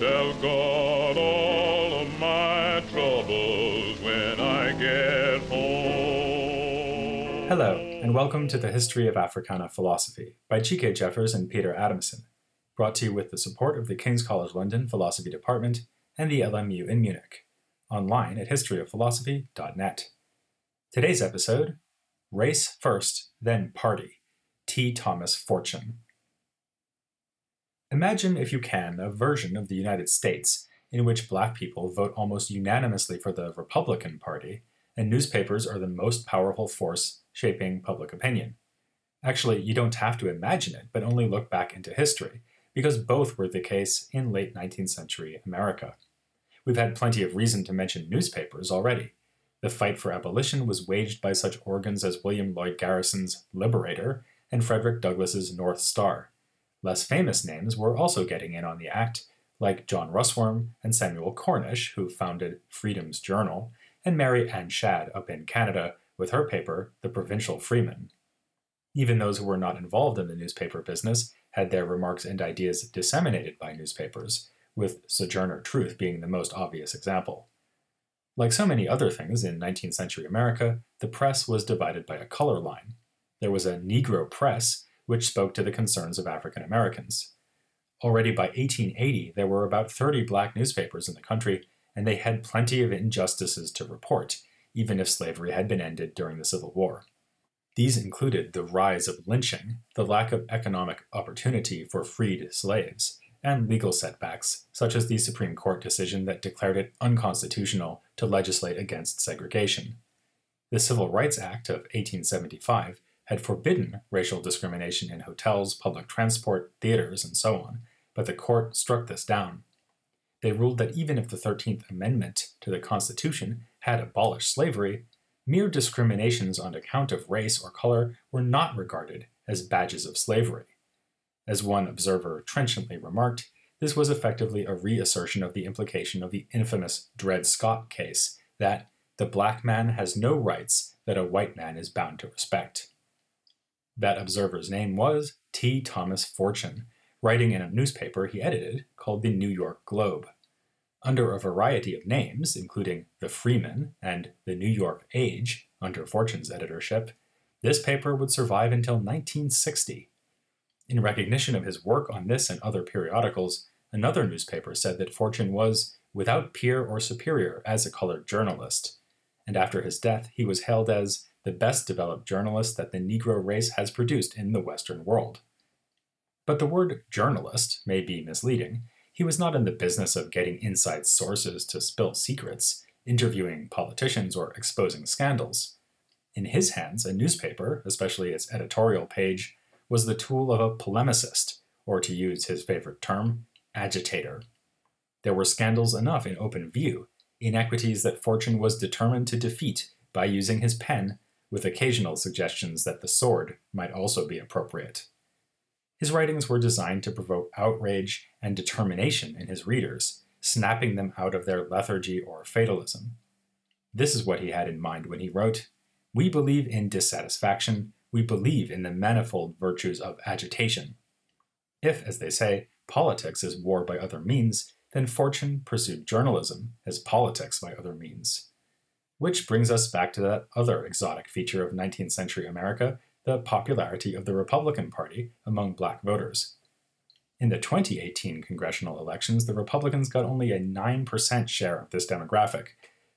tell God all of my troubles when I get home. Hello, and welcome to the History of Africana Philosophy by Chike Jeffers and Peter Adamson, brought to you with the support of the King's College London Philosophy Department and the LMU in Munich, online at historyofphilosophy.net. Today's episode Race First, Then Party, T. Thomas Fortune. Imagine, if you can, a version of the United States in which black people vote almost unanimously for the Republican Party, and newspapers are the most powerful force shaping public opinion. Actually, you don't have to imagine it, but only look back into history, because both were the case in late 19th century America. We've had plenty of reason to mention newspapers already. The fight for abolition was waged by such organs as William Lloyd Garrison's Liberator and Frederick Douglass's North Star. Less famous names were also getting in on the act, like John Russwurm and Samuel Cornish, who founded Freedom's Journal, and Mary Ann Shadd up in Canada with her paper, The Provincial Freeman. Even those who were not involved in the newspaper business had their remarks and ideas disseminated by newspapers, with Sojourner Truth being the most obvious example. Like so many other things in 19th century America, the press was divided by a color line. There was a Negro press, which spoke to the concerns of African Americans. Already by 1880, there were about 30 black newspapers in the country, and they had plenty of injustices to report, even if slavery had been ended during the Civil War. These included the rise of lynching, the lack of economic opportunity for freed slaves, and legal setbacks, such as the Supreme Court decision that declared it unconstitutional to legislate against segregation. The Civil Rights Act of 1875 had forbidden racial discrimination in hotels, public transport, theaters, and so on, but the court struck this down. They ruled that even if the 13th Amendment to the Constitution had abolished slavery, mere discriminations on account of race or color were not regarded as badges of slavery. As one observer trenchantly remarked, this was effectively a reassertion of the implication of the infamous Dred Scott case that the black man has no rights that a white man is bound to respect. That observer's name was T. Thomas Fortune, writing in a newspaper he edited called the New York Globe. Under a variety of names, including the Freeman and the New York Age, under Fortune's editorship, this paper would survive until 1960. In recognition of his work on this and other periodicals, another newspaper said that Fortune was without peer or superior as a colored journalist, and after his death he was hailed as the best developed journalist that the Negro race has produced in the Western world. But the word journalist may be misleading. He was not in the business of getting inside sources to spill secrets, interviewing politicians, or exposing scandals. In his hands, a newspaper, especially its editorial page, was the tool of a polemicist, or to use his favorite term, agitator. There were scandals enough in open view, inequities that Fortune was determined to defeat by using his pen with occasional suggestions that the sword might also be appropriate. His writings were designed to provoke outrage and determination in his readers, snapping them out of their lethargy or fatalism. This is what he had in mind when he wrote We believe in dissatisfaction, we believe in the manifold virtues of agitation. If, as they say, politics is war by other means, then Fortune pursued journalism as politics by other means. Which brings us back to that other exotic feature of 19th century America the popularity of the Republican Party among black voters. In the 2018 congressional elections, the Republicans got only a 9% share of this demographic,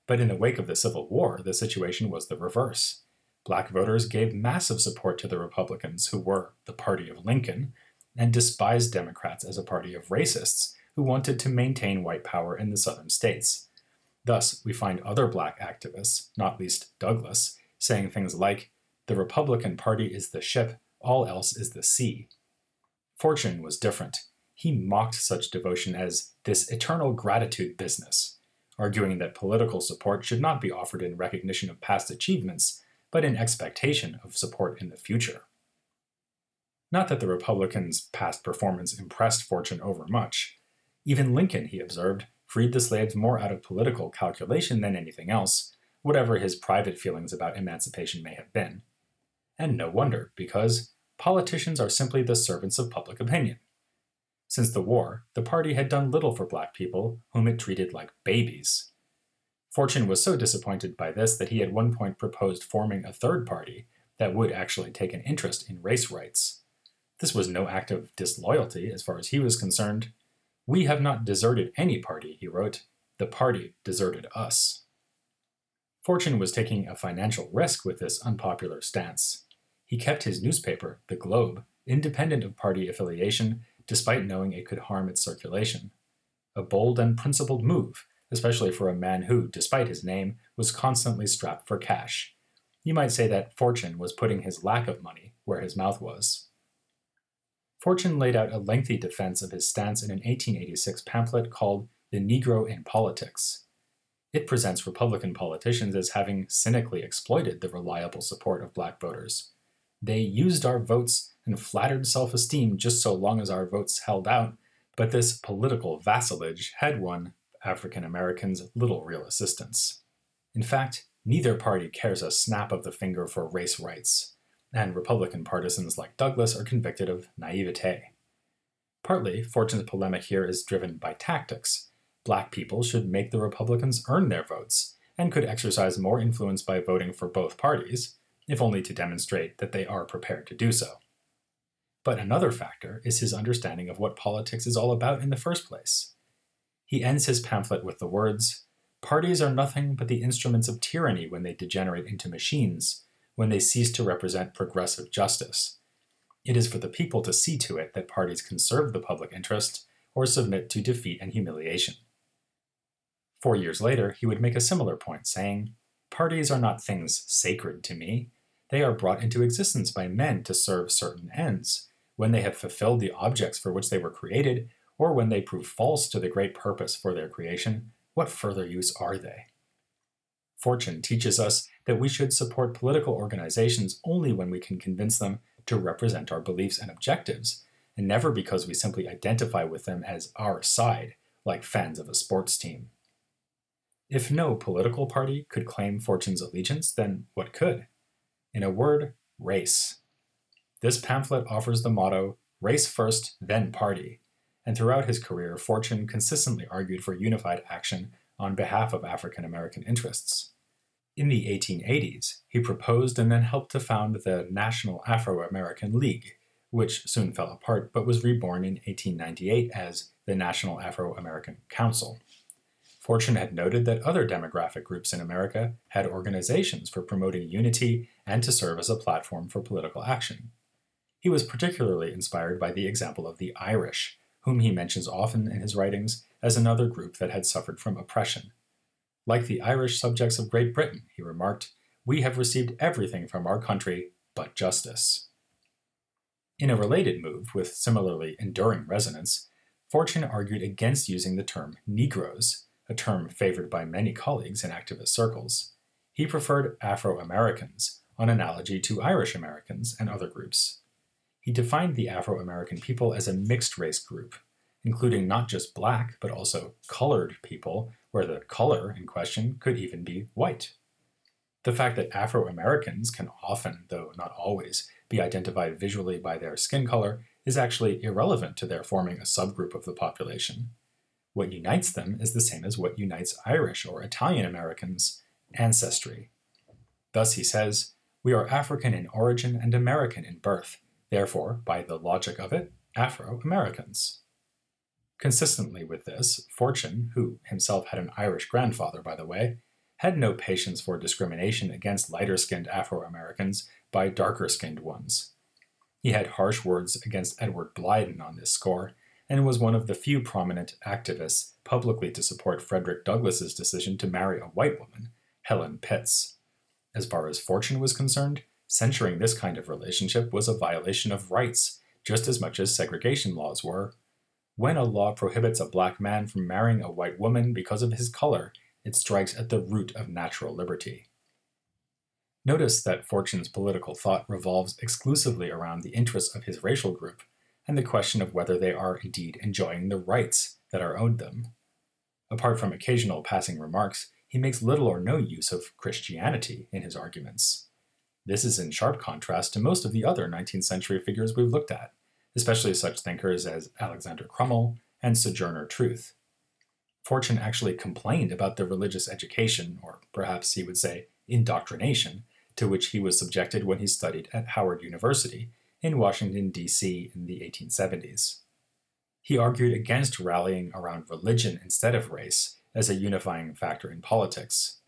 but in the wake of the Civil War, the situation was the reverse. Black voters gave massive support to the Republicans, who were the party of Lincoln, and despised Democrats as a party of racists who wanted to maintain white power in the southern states. Thus, we find other black activists, not least Douglass, saying things like, The Republican Party is the ship, all else is the sea. Fortune was different. He mocked such devotion as this eternal gratitude business, arguing that political support should not be offered in recognition of past achievements, but in expectation of support in the future. Not that the Republicans' past performance impressed Fortune overmuch. Even Lincoln, he observed, freed the slaves more out of political calculation than anything else, whatever his private feelings about emancipation may have been. And no wonder, because politicians are simply the servants of public opinion. Since the war, the party had done little for black people, whom it treated like babies. Fortune was so disappointed by this that he at one point proposed forming a third party that would actually take an interest in race rights. This was no act of disloyalty as far as he was concerned. We have not deserted any party, he wrote. The party deserted us. Fortune was taking a financial risk with this unpopular stance. He kept his newspaper, The Globe, independent of party affiliation, despite knowing it could harm its circulation. A bold and principled move, especially for a man who, despite his name, was constantly strapped for cash. You might say that Fortune was putting his lack of money where his mouth was. Fortune laid out a lengthy defense of his stance in an 1886 pamphlet called The Negro in Politics. It presents Republican politicians as having cynically exploited the reliable support of black voters. They used our votes and flattered self esteem just so long as our votes held out, but this political vassalage had won African Americans little real assistance. In fact, neither party cares a snap of the finger for race rights, and Republican partisans like Douglass are convicted of naivete. Partly, Fortune's polemic here is driven by tactics. Black people should make the Republicans earn their votes, and could exercise more influence by voting for both parties, if only to demonstrate that they are prepared to do so. But another factor is his understanding of what politics is all about in the first place. He ends his pamphlet with the words Parties are nothing but the instruments of tyranny when they degenerate into machines, when they cease to represent progressive justice. It is for the people to see to it that parties can serve the public interest or submit to defeat and humiliation. Four years later, he would make a similar point, saying, Parties are not things sacred to me. They are brought into existence by men to serve certain ends. When they have fulfilled the objects for which they were created, or when they prove false to the great purpose for their creation, what further use are they? Fortune teaches us that we should support political organizations only when we can convince them to represent our beliefs and objectives, and never because we simply identify with them as our side, like fans of a sports team. If no political party could claim Fortune's allegiance, then what could? In a word, race. This pamphlet offers the motto race first, then party, and throughout his career, Fortune consistently argued for unified action on behalf of African American interests. In the 1880s, he proposed and then helped to found the National Afro American League, which soon fell apart but was reborn in 1898 as the National Afro American Council. Fortune had noted that other demographic groups in America had organizations for promoting unity and to serve as a platform for political action. He was particularly inspired by the example of the Irish, whom he mentions often in his writings as another group that had suffered from oppression. Like the Irish subjects of Great Britain, he remarked, we have received everything from our country but justice. In a related move with similarly enduring resonance, Fortune argued against using the term Negroes, a term favored by many colleagues in activist circles. He preferred Afro Americans, on analogy to Irish Americans and other groups. He defined the Afro American people as a mixed race group, including not just black, but also colored people, where the color in question could even be white. The fact that Afro Americans can often, though not always, be identified visually by their skin color is actually irrelevant to their forming a subgroup of the population. What unites them is the same as what unites Irish or Italian Americans ancestry. Thus, he says, We are African in origin and American in birth, therefore, by the logic of it, Afro Americans. Consistently with this, Fortune, who himself had an Irish grandfather, by the way, had no patience for discrimination against lighter skinned Afro Americans by darker skinned ones. He had harsh words against Edward Blyden on this score, and was one of the few prominent activists publicly to support Frederick Douglass's decision to marry a white woman, Helen Pitts. As far as Fortune was concerned, Censuring this kind of relationship was a violation of rights, just as much as segregation laws were. When a law prohibits a black man from marrying a white woman because of his color, it strikes at the root of natural liberty. Notice that Fortune's political thought revolves exclusively around the interests of his racial group and the question of whether they are indeed enjoying the rights that are owed them. Apart from occasional passing remarks, he makes little or no use of Christianity in his arguments. This is in sharp contrast to most of the other 19th century figures we've looked at, especially such thinkers as Alexander Crummell and Sojourner Truth. Fortune actually complained about the religious education, or perhaps he would say indoctrination, to which he was subjected when he studied at Howard University in Washington, D.C. in the 1870s. He argued against rallying around religion instead of race as a unifying factor in politics.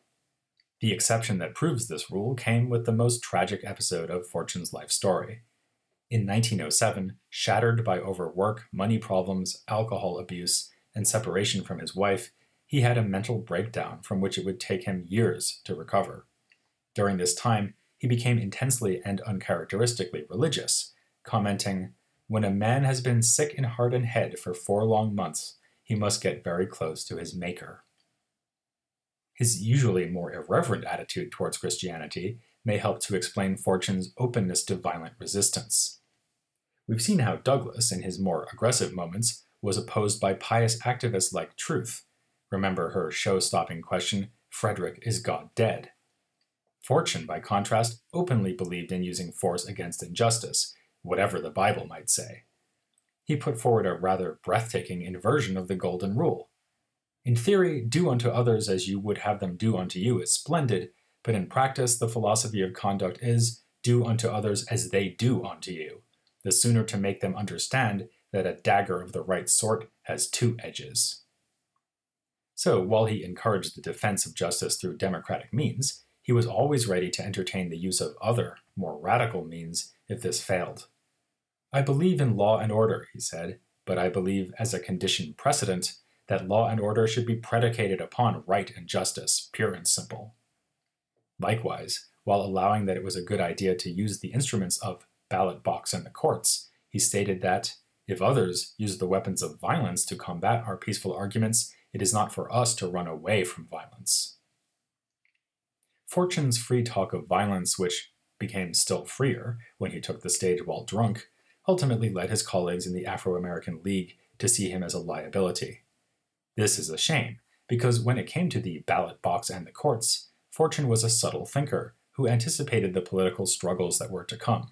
The exception that proves this rule came with the most tragic episode of Fortune's life story. In 1907, shattered by overwork, money problems, alcohol abuse, and separation from his wife, he had a mental breakdown from which it would take him years to recover. During this time, he became intensely and uncharacteristically religious, commenting, When a man has been sick in heart and head for four long months, he must get very close to his Maker. His usually more irreverent attitude towards Christianity may help to explain Fortune's openness to violent resistance. We've seen how Douglass, in his more aggressive moments, was opposed by pious activists like Truth. Remember her show stopping question Frederick, is God dead? Fortune, by contrast, openly believed in using force against injustice, whatever the Bible might say. He put forward a rather breathtaking inversion of the Golden Rule. In theory, do unto others as you would have them do unto you is splendid, but in practice, the philosophy of conduct is do unto others as they do unto you, the sooner to make them understand that a dagger of the right sort has two edges. So, while he encouraged the defense of justice through democratic means, he was always ready to entertain the use of other, more radical means if this failed. I believe in law and order, he said, but I believe as a condition precedent that law and order should be predicated upon right and justice, pure and simple. Likewise, while allowing that it was a good idea to use the instruments of ballot box and the courts, he stated that if others use the weapons of violence to combat our peaceful arguments, it is not for us to run away from violence. Fortune's free talk of violence, which became still freer when he took the stage while drunk, ultimately led his colleagues in the Afro American League to see him as a liability. This is a shame, because when it came to the ballot box and the courts, Fortune was a subtle thinker who anticipated the political struggles that were to come.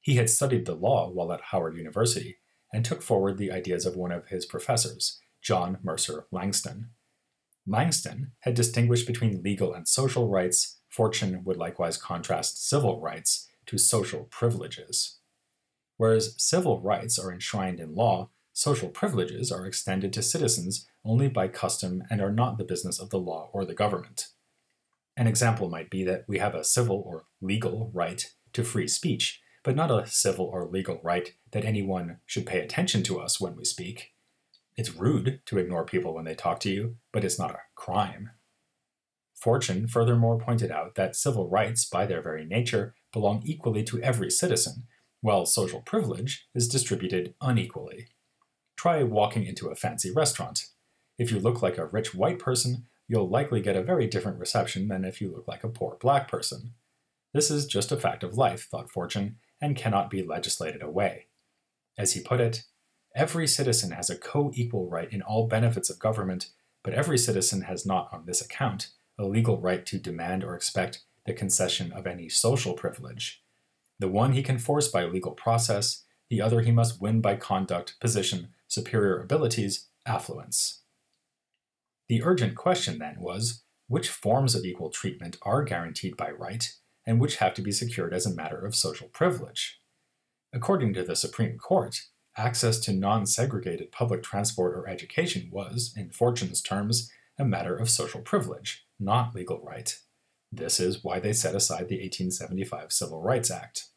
He had studied the law while at Howard University and took forward the ideas of one of his professors, John Mercer Langston. Langston had distinguished between legal and social rights. Fortune would likewise contrast civil rights to social privileges. Whereas civil rights are enshrined in law, social privileges are extended to citizens only by custom and are not the business of the law or the government. An example might be that we have a civil or legal right to free speech, but not a civil or legal right that anyone should pay attention to us when we speak. It's rude to ignore people when they talk to you, but it's not a crime. Fortune furthermore pointed out that civil rights, by their very nature, belong equally to every citizen, while social privilege is distributed unequally. Try walking into a fancy restaurant. If you look like a rich white person, you'll likely get a very different reception than if you look like a poor black person. This is just a fact of life, thought Fortune, and cannot be legislated away. As he put it, every citizen has a co equal right in all benefits of government, but every citizen has not, on this account, a legal right to demand or expect the concession of any social privilege. The one he can force by legal process, the other he must win by conduct, position, superior abilities, affluence. The urgent question then was which forms of equal treatment are guaranteed by right and which have to be secured as a matter of social privilege? According to the Supreme Court, access to non segregated public transport or education was, in Fortune's terms, a matter of social privilege, not legal right. This is why they set aside the 1875 Civil Rights Act.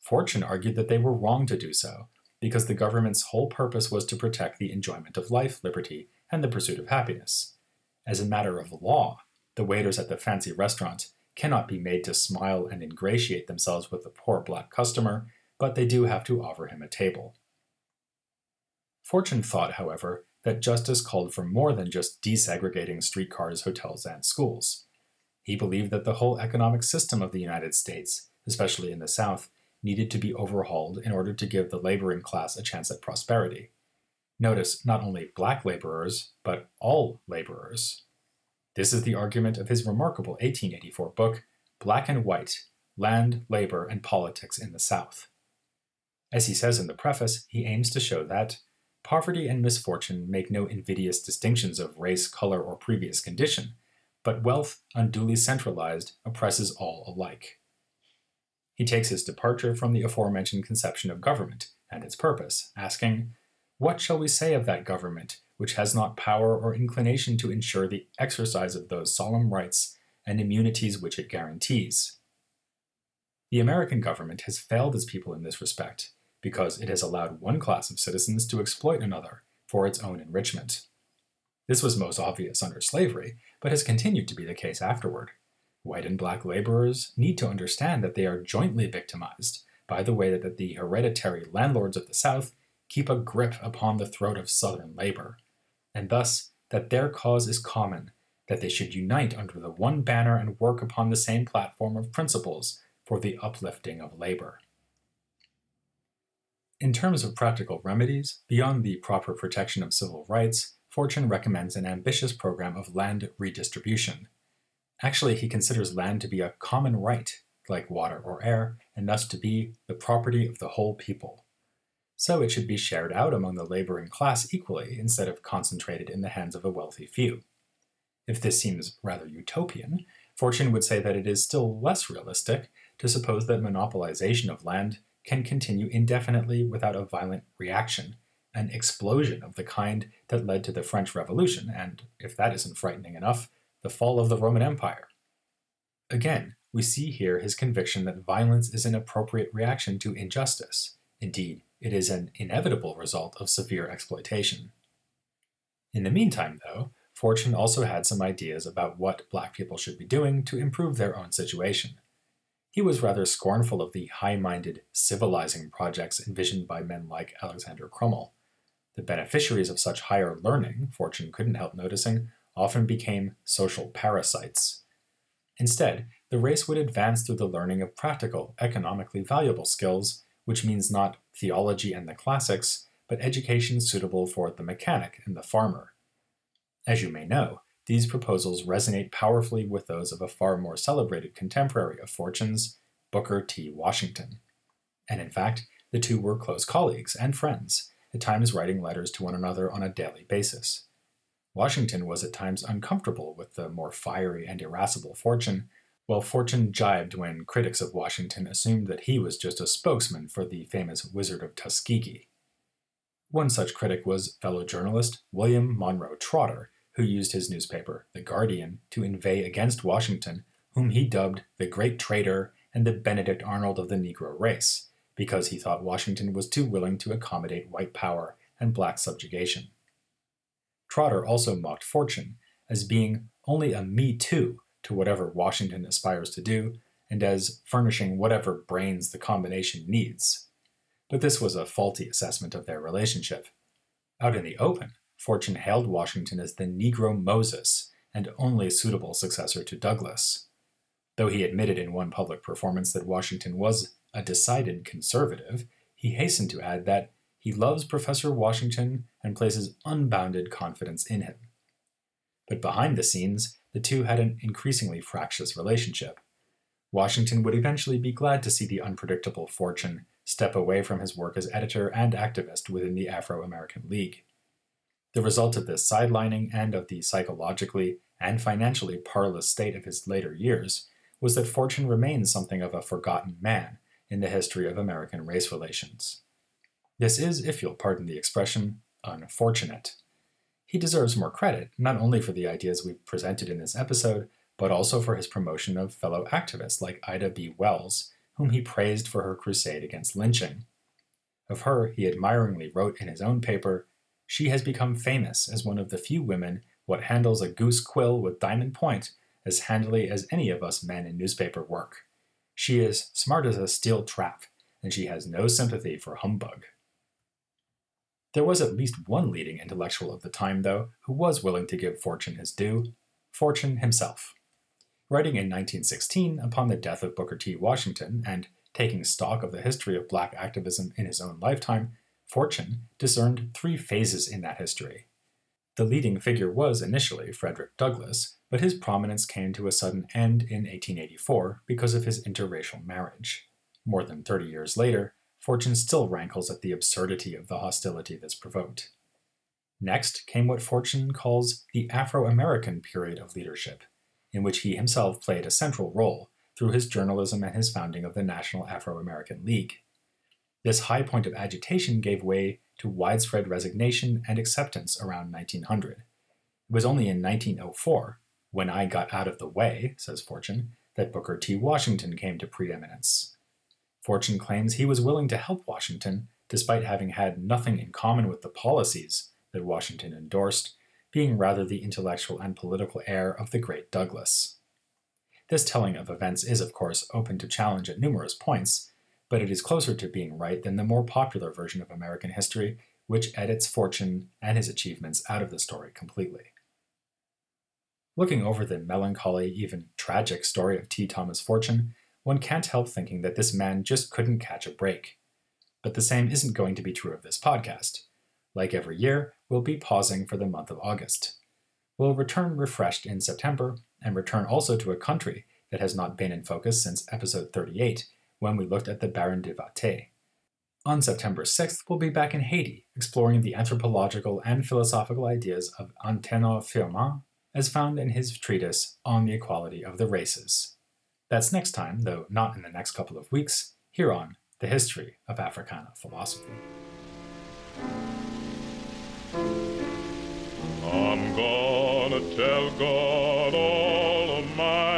Fortune argued that they were wrong to do so, because the government's whole purpose was to protect the enjoyment of life, liberty, and the pursuit of happiness. As a matter of law, the waiters at the fancy restaurant cannot be made to smile and ingratiate themselves with the poor black customer, but they do have to offer him a table. Fortune thought, however, that justice called for more than just desegregating streetcars, hotels, and schools. He believed that the whole economic system of the United States, especially in the South, needed to be overhauled in order to give the laboring class a chance at prosperity. Notice not only black laborers, but all laborers. This is the argument of his remarkable 1884 book, Black and White Land, Labor, and Politics in the South. As he says in the preface, he aims to show that poverty and misfortune make no invidious distinctions of race, color, or previous condition, but wealth, unduly centralized, oppresses all alike. He takes his departure from the aforementioned conception of government and its purpose, asking, What shall we say of that government which has not power or inclination to ensure the exercise of those solemn rights and immunities which it guarantees? The American government has failed its people in this respect because it has allowed one class of citizens to exploit another for its own enrichment. This was most obvious under slavery, but has continued to be the case afterward. White and black laborers need to understand that they are jointly victimized by the way that the hereditary landlords of the South keep a grip upon the throat of Southern labor, and thus that their cause is common, that they should unite under the one banner and work upon the same platform of principles for the uplifting of labor. In terms of practical remedies, beyond the proper protection of civil rights, Fortune recommends an ambitious program of land redistribution. Actually, he considers land to be a common right, like water or air, and thus to be the property of the whole people. So it should be shared out among the laboring class equally instead of concentrated in the hands of a wealthy few. If this seems rather utopian, Fortune would say that it is still less realistic to suppose that monopolization of land can continue indefinitely without a violent reaction an explosion of the kind that led to the French Revolution, and, if that isn't frightening enough, the fall of the Roman Empire. Again, we see here his conviction that violence is an appropriate reaction to injustice. Indeed, it is an inevitable result of severe exploitation. In the meantime, though, Fortune also had some ideas about what black people should be doing to improve their own situation. He was rather scornful of the high minded, civilizing projects envisioned by men like Alexander Crummell. The beneficiaries of such higher learning, Fortune couldn't help noticing, often became social parasites. Instead, the race would advance through the learning of practical, economically valuable skills, which means not theology and the classics, but education suitable for the mechanic and the farmer. As you may know, these proposals resonate powerfully with those of a far more celebrated contemporary of Fortune's, Booker T. Washington. And in fact, the two were close colleagues and friends, at times writing letters to one another on a daily basis. Washington was at times uncomfortable with the more fiery and irascible Fortune, while Fortune jibed when critics of Washington assumed that he was just a spokesman for the famous Wizard of Tuskegee. One such critic was fellow journalist William Monroe Trotter, who used his newspaper, The Guardian, to inveigh against Washington, whom he dubbed the Great Traitor and the Benedict Arnold of the Negro race, because he thought Washington was too willing to accommodate white power and black subjugation. Trotter also mocked Fortune as being only a me too to whatever Washington aspires to do, and as furnishing whatever brains the combination needs. But this was a faulty assessment of their relationship. Out in the open, Fortune hailed Washington as the Negro Moses and only suitable successor to Douglass. Though he admitted in one public performance that Washington was a decided conservative, he hastened to add that he loves Professor Washington and places unbounded confidence in him. But behind the scenes, the two had an increasingly fractious relationship. Washington would eventually be glad to see the unpredictable Fortune step away from his work as editor and activist within the Afro American League. The result of this sidelining and of the psychologically and financially parlous state of his later years was that Fortune remained something of a forgotten man in the history of American race relations. This is, if you'll pardon the expression, unfortunate. He deserves more credit, not only for the ideas we've presented in this episode, but also for his promotion of fellow activists like Ida B. Wells, whom he praised for her crusade against lynching. Of her, he admiringly wrote in his own paper She has become famous as one of the few women what handles a goose quill with diamond point as handily as any of us men in newspaper work. She is smart as a steel trap, and she has no sympathy for humbug. There was at least one leading intellectual of the time, though, who was willing to give Fortune his due Fortune himself. Writing in 1916 upon the death of Booker T. Washington and taking stock of the history of black activism in his own lifetime, Fortune discerned three phases in that history. The leading figure was initially Frederick Douglass, but his prominence came to a sudden end in 1884 because of his interracial marriage. More than 30 years later, Fortune still rankles at the absurdity of the hostility this provoked. Next came what Fortune calls the Afro American period of leadership, in which he himself played a central role through his journalism and his founding of the National Afro American League. This high point of agitation gave way to widespread resignation and acceptance around 1900. It was only in 1904, when I got out of the way, says Fortune, that Booker T. Washington came to preeminence. Fortune claims he was willing to help Washington despite having had nothing in common with the policies that Washington endorsed, being rather the intellectual and political heir of the great Douglass. This telling of events is, of course, open to challenge at numerous points, but it is closer to being right than the more popular version of American history, which edits Fortune and his achievements out of the story completely. Looking over the melancholy, even tragic story of T. Thomas Fortune, one can't help thinking that this man just couldn't catch a break. But the same isn't going to be true of this podcast. Like every year, we'll be pausing for the month of August. We'll return refreshed in September, and return also to a country that has not been in focus since episode 38, when we looked at the Baron de Vastey. On September 6th, we'll be back in Haiti, exploring the anthropological and philosophical ideas of Antenor Firmin as found in his treatise On the Equality of the Races. That's next time, though not in the next couple of weeks, here on The History of Africana Philosophy. I'm gonna tell God all of my